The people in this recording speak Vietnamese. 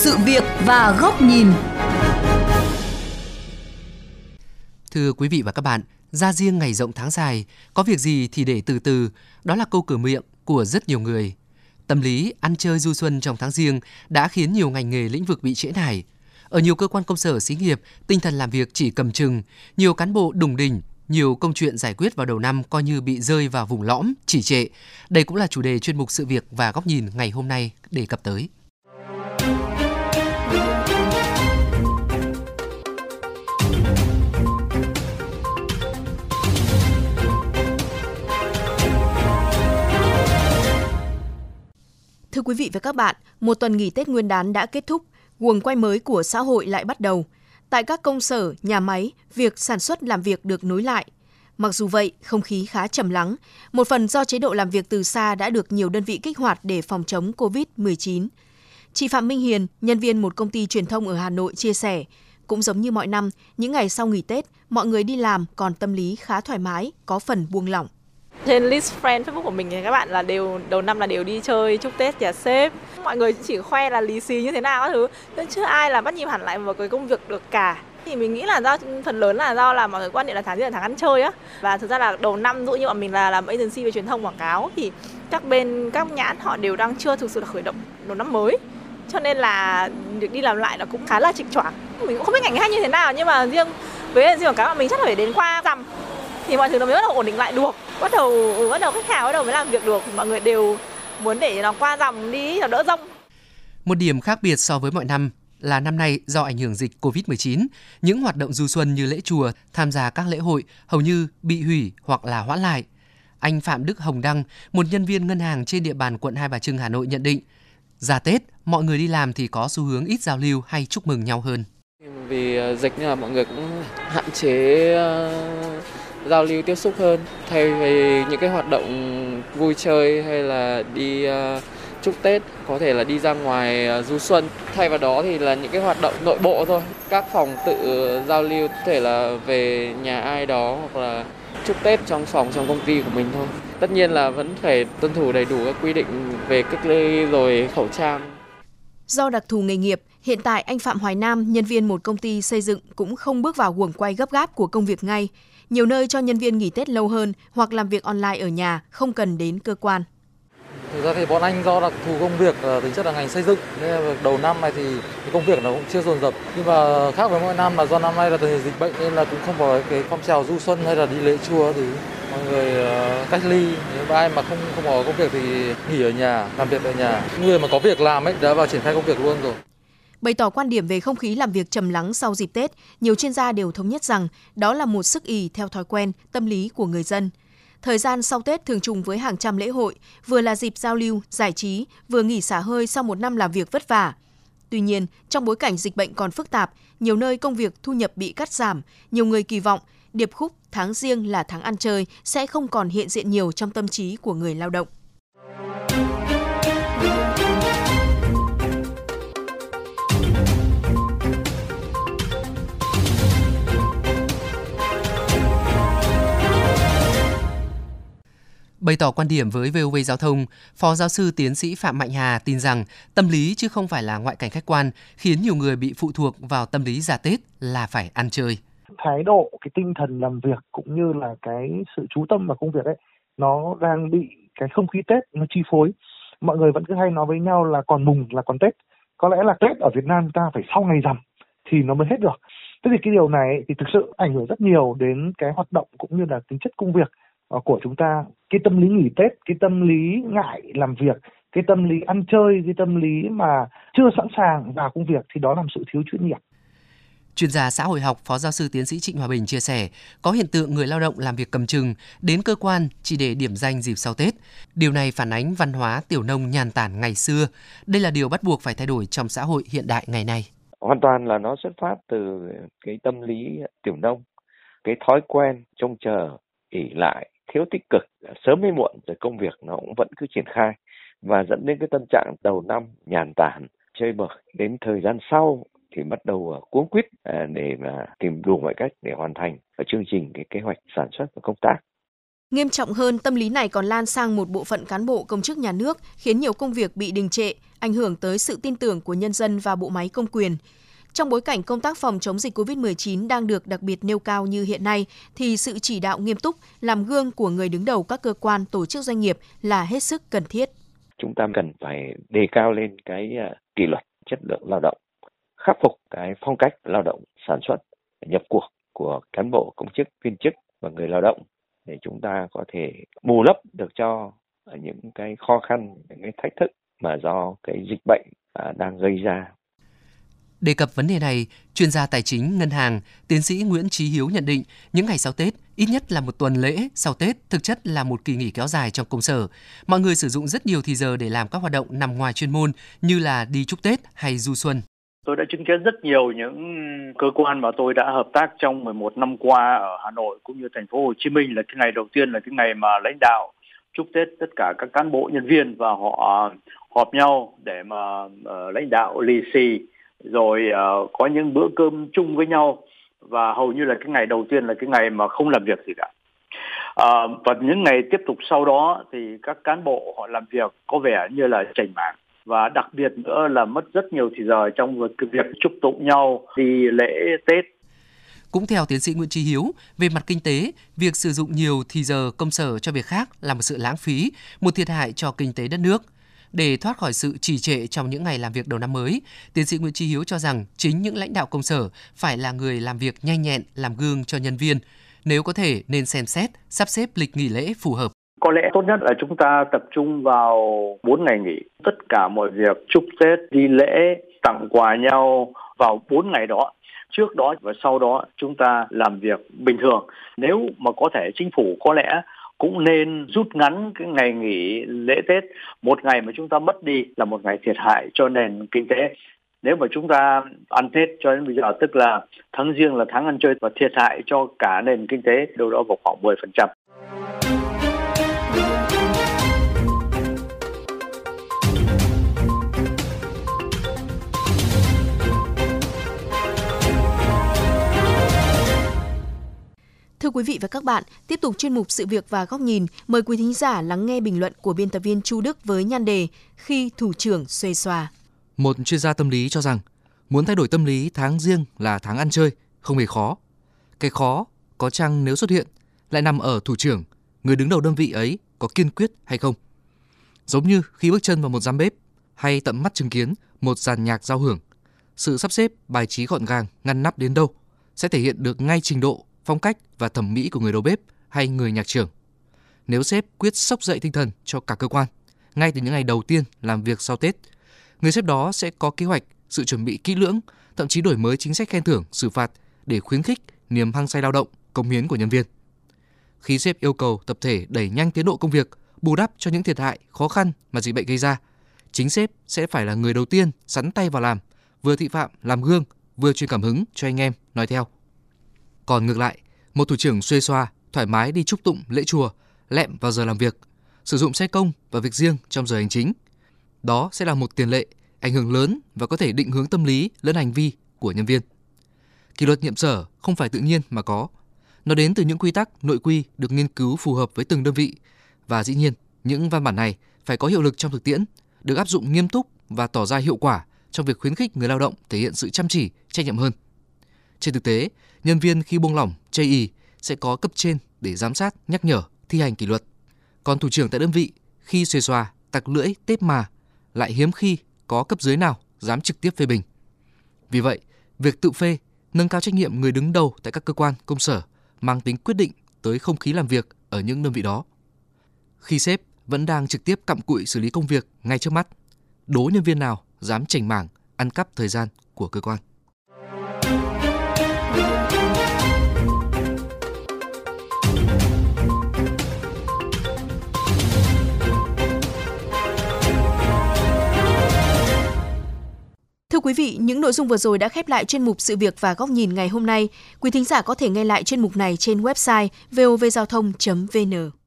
sự việc và góc nhìn. Thưa quý vị và các bạn, ra riêng ngày rộng tháng dài, có việc gì thì để từ từ, đó là câu cửa miệng của rất nhiều người. Tâm lý ăn chơi du xuân trong tháng riêng đã khiến nhiều ngành nghề lĩnh vực bị trễ nải. Ở nhiều cơ quan công sở xí nghiệp, tinh thần làm việc chỉ cầm chừng, nhiều cán bộ đùng đỉnh, nhiều công chuyện giải quyết vào đầu năm coi như bị rơi vào vùng lõm, chỉ trệ. Đây cũng là chủ đề chuyên mục sự việc và góc nhìn ngày hôm nay đề cập tới. Quý vị và các bạn, một tuần nghỉ Tết Nguyên đán đã kết thúc, guồng quay mới của xã hội lại bắt đầu. Tại các công sở, nhà máy, việc sản xuất làm việc được nối lại. Mặc dù vậy, không khí khá trầm lắng, một phần do chế độ làm việc từ xa đã được nhiều đơn vị kích hoạt để phòng chống COVID-19. Chị Phạm Minh Hiền, nhân viên một công ty truyền thông ở Hà Nội chia sẻ, cũng giống như mọi năm, những ngày sau nghỉ Tết, mọi người đi làm còn tâm lý khá thoải mái, có phần buông lỏng. Trên list friend Facebook của mình thì các bạn là đều đầu năm là đều đi chơi chúc Tết nhà sếp. Mọi người chỉ khoe là lì xì như thế nào các thứ, chứ chưa ai là bắt nhịp hẳn lại vào cái công việc được cả. Thì mình nghĩ là do phần lớn là do là mọi người quan niệm là tháng riêng là tháng ăn chơi á. Và thực ra là đầu năm dụ như bọn mình là làm agency về truyền thông quảng cáo thì các bên các nhãn họ đều đang chưa thực sự là khởi động đầu năm mới cho nên là việc đi làm lại nó cũng khá là trịch choạng mình cũng không biết ngành hay như thế nào nhưng mà riêng với agency quảng cáo bọn mình chắc phải đến qua rằm thì mọi thứ nó mới bắt đầu ổn định lại được bắt đầu bắt đầu khách hàng bắt đầu mới làm việc được mọi người đều muốn để nó qua dòng đi nó đỡ rông một điểm khác biệt so với mọi năm là năm nay do ảnh hưởng dịch Covid-19, những hoạt động du xuân như lễ chùa, tham gia các lễ hội hầu như bị hủy hoặc là hoãn lại. Anh Phạm Đức Hồng Đăng, một nhân viên ngân hàng trên địa bàn quận Hai Bà Trưng, Hà Nội nhận định, ra Tết, mọi người đi làm thì có xu hướng ít giao lưu hay chúc mừng nhau hơn. Vì ờ, dịch nên là mọi người cũng hạn chế ờ, giao lưu tiếp xúc hơn thay vì những cái hoạt động vui chơi hay là đi uh, chúc Tết có thể là đi ra ngoài uh, du xuân. Thay vào đó thì là những cái hoạt động nội bộ thôi các phòng tự giao lưu có thể là về nhà ai đó hoặc là chúc Tết trong phòng trong công ty của mình thôi. Tất nhiên là vẫn phải tuân thủ đầy đủ các quy định về cách ly rồi khẩu trang. Do đặc thù nghề nghiệp, hiện tại anh Phạm Hoài Nam, nhân viên một công ty xây dựng cũng không bước vào guồng quay gấp gáp của công việc ngay. Nhiều nơi cho nhân viên nghỉ Tết lâu hơn hoặc làm việc online ở nhà, không cần đến cơ quan. Thực ra thì bọn anh do đặc thù công việc ờ, tính chất là ngành xây dựng nên là đầu năm này thì công việc nó cũng chưa dồn dập nhưng mà khác với mọi năm là do năm nay là tình hình dịch bệnh nên là cũng không có cái phong trào du xuân hay là đi lễ chùa thì mọi người ờ, cách ly nếu ai mà không không có công việc thì nghỉ ở nhà làm việc ở nhà người mà có việc làm ấy đã vào triển khai công việc luôn rồi Bày tỏ quan điểm về không khí làm việc trầm lắng sau dịp Tết, nhiều chuyên gia đều thống nhất rằng đó là một sức ì theo thói quen, tâm lý của người dân. Thời gian sau Tết thường trùng với hàng trăm lễ hội, vừa là dịp giao lưu, giải trí, vừa nghỉ xả hơi sau một năm làm việc vất vả. Tuy nhiên, trong bối cảnh dịch bệnh còn phức tạp, nhiều nơi công việc thu nhập bị cắt giảm, nhiều người kỳ vọng điệp khúc tháng riêng là tháng ăn chơi sẽ không còn hiện diện nhiều trong tâm trí của người lao động. Bày tỏ quan điểm với VOV Giao thông, Phó giáo sư tiến sĩ Phạm Mạnh Hà tin rằng tâm lý chứ không phải là ngoại cảnh khách quan khiến nhiều người bị phụ thuộc vào tâm lý giả Tết là phải ăn chơi. Thái độ, cái tinh thần làm việc cũng như là cái sự chú tâm vào công việc ấy, nó đang bị cái không khí Tết nó chi phối. Mọi người vẫn cứ hay nói với nhau là còn mùng là còn Tết. Có lẽ là Tết ở Việt Nam ta phải sau ngày rằm thì nó mới hết được. Thế thì cái điều này thì thực sự ảnh hưởng rất nhiều đến cái hoạt động cũng như là tính chất công việc của chúng ta cái tâm lý nghỉ tết cái tâm lý ngại làm việc cái tâm lý ăn chơi cái tâm lý mà chưa sẵn sàng vào công việc thì đó là một sự thiếu chuyên nghiệp Chuyên gia xã hội học Phó giáo sư tiến sĩ Trịnh Hòa Bình chia sẻ, có hiện tượng người lao động làm việc cầm chừng đến cơ quan chỉ để điểm danh dịp sau Tết. Điều này phản ánh văn hóa tiểu nông nhàn tản ngày xưa. Đây là điều bắt buộc phải thay đổi trong xã hội hiện đại ngày nay. Hoàn toàn là nó xuất phát từ cái tâm lý tiểu nông, cái thói quen trông chờ, ỉ lại thiếu tích cực sớm hay muộn rồi công việc nó cũng vẫn cứ triển khai và dẫn đến cái tâm trạng đầu năm nhàn tản chơi bời đến thời gian sau thì bắt đầu à, cuống quýt à, để mà tìm đủ mọi cách để hoàn thành và chương trình cái kế hoạch sản xuất và công tác. Nghiêm trọng hơn, tâm lý này còn lan sang một bộ phận cán bộ công chức nhà nước, khiến nhiều công việc bị đình trệ, ảnh hưởng tới sự tin tưởng của nhân dân và bộ máy công quyền. Trong bối cảnh công tác phòng chống dịch COVID-19 đang được đặc biệt nêu cao như hiện nay, thì sự chỉ đạo nghiêm túc, làm gương của người đứng đầu các cơ quan, tổ chức doanh nghiệp là hết sức cần thiết. Chúng ta cần phải đề cao lên cái à, kỷ luật chất lượng lao động, khắc phục cái phong cách lao động sản xuất, nhập cuộc của cán bộ, công chức, viên chức và người lao động để chúng ta có thể bù lấp được cho những cái khó khăn, những cái thách thức mà do cái dịch bệnh à, đang gây ra Đề cập vấn đề này, chuyên gia tài chính ngân hàng, tiến sĩ Nguyễn Trí Hiếu nhận định những ngày sau Tết, ít nhất là một tuần lễ sau Tết thực chất là một kỳ nghỉ kéo dài trong công sở. Mọi người sử dụng rất nhiều thì giờ để làm các hoạt động nằm ngoài chuyên môn như là đi chúc Tết hay du xuân. Tôi đã chứng kiến rất nhiều những cơ quan mà tôi đã hợp tác trong 11 năm qua ở Hà Nội cũng như thành phố Hồ Chí Minh là cái ngày đầu tiên là cái ngày mà lãnh đạo chúc Tết tất cả các cán bộ nhân viên và họ họp nhau để mà uh, lãnh đạo lì xì rồi uh, có những bữa cơm chung với nhau và hầu như là cái ngày đầu tiên là cái ngày mà không làm việc gì cả à, và những ngày tiếp tục sau đó thì các cán bộ họ làm việc có vẻ như là chảnh mảng và đặc biệt nữa là mất rất nhiều thời giờ trong việc chúc tụng nhau đi lễ Tết. Cũng theo tiến sĩ Nguyễn Trí Hiếu, về mặt kinh tế, việc sử dụng nhiều thì giờ công sở cho việc khác là một sự lãng phí, một thiệt hại cho kinh tế đất nước. Để thoát khỏi sự trì trệ trong những ngày làm việc đầu năm mới, tiến sĩ Nguyễn Trí Hiếu cho rằng chính những lãnh đạo công sở phải là người làm việc nhanh nhẹn, làm gương cho nhân viên. Nếu có thể nên xem xét, sắp xếp lịch nghỉ lễ phù hợp. Có lẽ tốt nhất là chúng ta tập trung vào 4 ngày nghỉ. Tất cả mọi việc chúc Tết, đi lễ, tặng quà nhau vào 4 ngày đó trước đó và sau đó chúng ta làm việc bình thường. Nếu mà có thể chính phủ có lẽ cũng nên rút ngắn cái ngày nghỉ lễ Tết. Một ngày mà chúng ta mất đi là một ngày thiệt hại cho nền kinh tế. Nếu mà chúng ta ăn Tết cho đến bây giờ, tức là tháng riêng là tháng ăn chơi và thiệt hại cho cả nền kinh tế, đâu đó vào khoảng 10%. Quý vị và các bạn, tiếp tục chuyên mục sự việc và góc nhìn, mời quý thính giả lắng nghe bình luận của biên tập viên Chu Đức với nhan đề Khi thủ trưởng xuê xòa. Một chuyên gia tâm lý cho rằng, muốn thay đổi tâm lý tháng riêng là tháng ăn chơi, không hề khó. Cái khó có chăng nếu xuất hiện lại nằm ở thủ trưởng, người đứng đầu đơn vị ấy có kiên quyết hay không. Giống như khi bước chân vào một giám bếp hay tận mắt chứng kiến một dàn nhạc giao hưởng, sự sắp xếp bài trí gọn gàng, ngăn nắp đến đâu sẽ thể hiện được ngay trình độ phong cách và thẩm mỹ của người đầu bếp hay người nhạc trưởng. Nếu sếp quyết sốc dậy tinh thần cho cả cơ quan, ngay từ những ngày đầu tiên làm việc sau Tết, người sếp đó sẽ có kế hoạch, sự chuẩn bị kỹ lưỡng, thậm chí đổi mới chính sách khen thưởng, xử phạt để khuyến khích niềm hăng say lao động, công hiến của nhân viên. Khi sếp yêu cầu tập thể đẩy nhanh tiến độ công việc, bù đắp cho những thiệt hại, khó khăn mà dịch bệnh gây ra, chính sếp sẽ phải là người đầu tiên sắn tay vào làm, vừa thị phạm làm gương, vừa truyền cảm hứng cho anh em nói theo. Còn ngược lại, một thủ trưởng xuê xoa, thoải mái đi chúc tụng lễ chùa, lẹm vào giờ làm việc, sử dụng xe công và việc riêng trong giờ hành chính. Đó sẽ là một tiền lệ ảnh hưởng lớn và có thể định hướng tâm lý lẫn hành vi của nhân viên. Kỷ luật nhiệm sở không phải tự nhiên mà có. Nó đến từ những quy tắc, nội quy được nghiên cứu phù hợp với từng đơn vị và dĩ nhiên, những văn bản này phải có hiệu lực trong thực tiễn, được áp dụng nghiêm túc và tỏ ra hiệu quả trong việc khuyến khích người lao động thể hiện sự chăm chỉ, trách nhiệm hơn. Trên thực tế, nhân viên khi buông lỏng, chây ý sẽ có cấp trên để giám sát, nhắc nhở, thi hành kỷ luật. Còn thủ trưởng tại đơn vị khi xuề xòa, tặc lưỡi, tép mà lại hiếm khi có cấp dưới nào dám trực tiếp phê bình. Vì vậy, việc tự phê, nâng cao trách nhiệm người đứng đầu tại các cơ quan, công sở mang tính quyết định tới không khí làm việc ở những đơn vị đó. Khi sếp vẫn đang trực tiếp cặm cụi xử lý công việc ngay trước mắt, đố nhân viên nào dám chảnh mảng ăn cắp thời gian của cơ quan. Quý vị, những nội dung vừa rồi đã khép lại chuyên mục Sự việc và góc nhìn ngày hôm nay. Quý thính giả có thể nghe lại chuyên mục này trên website vovgiao thông.vn.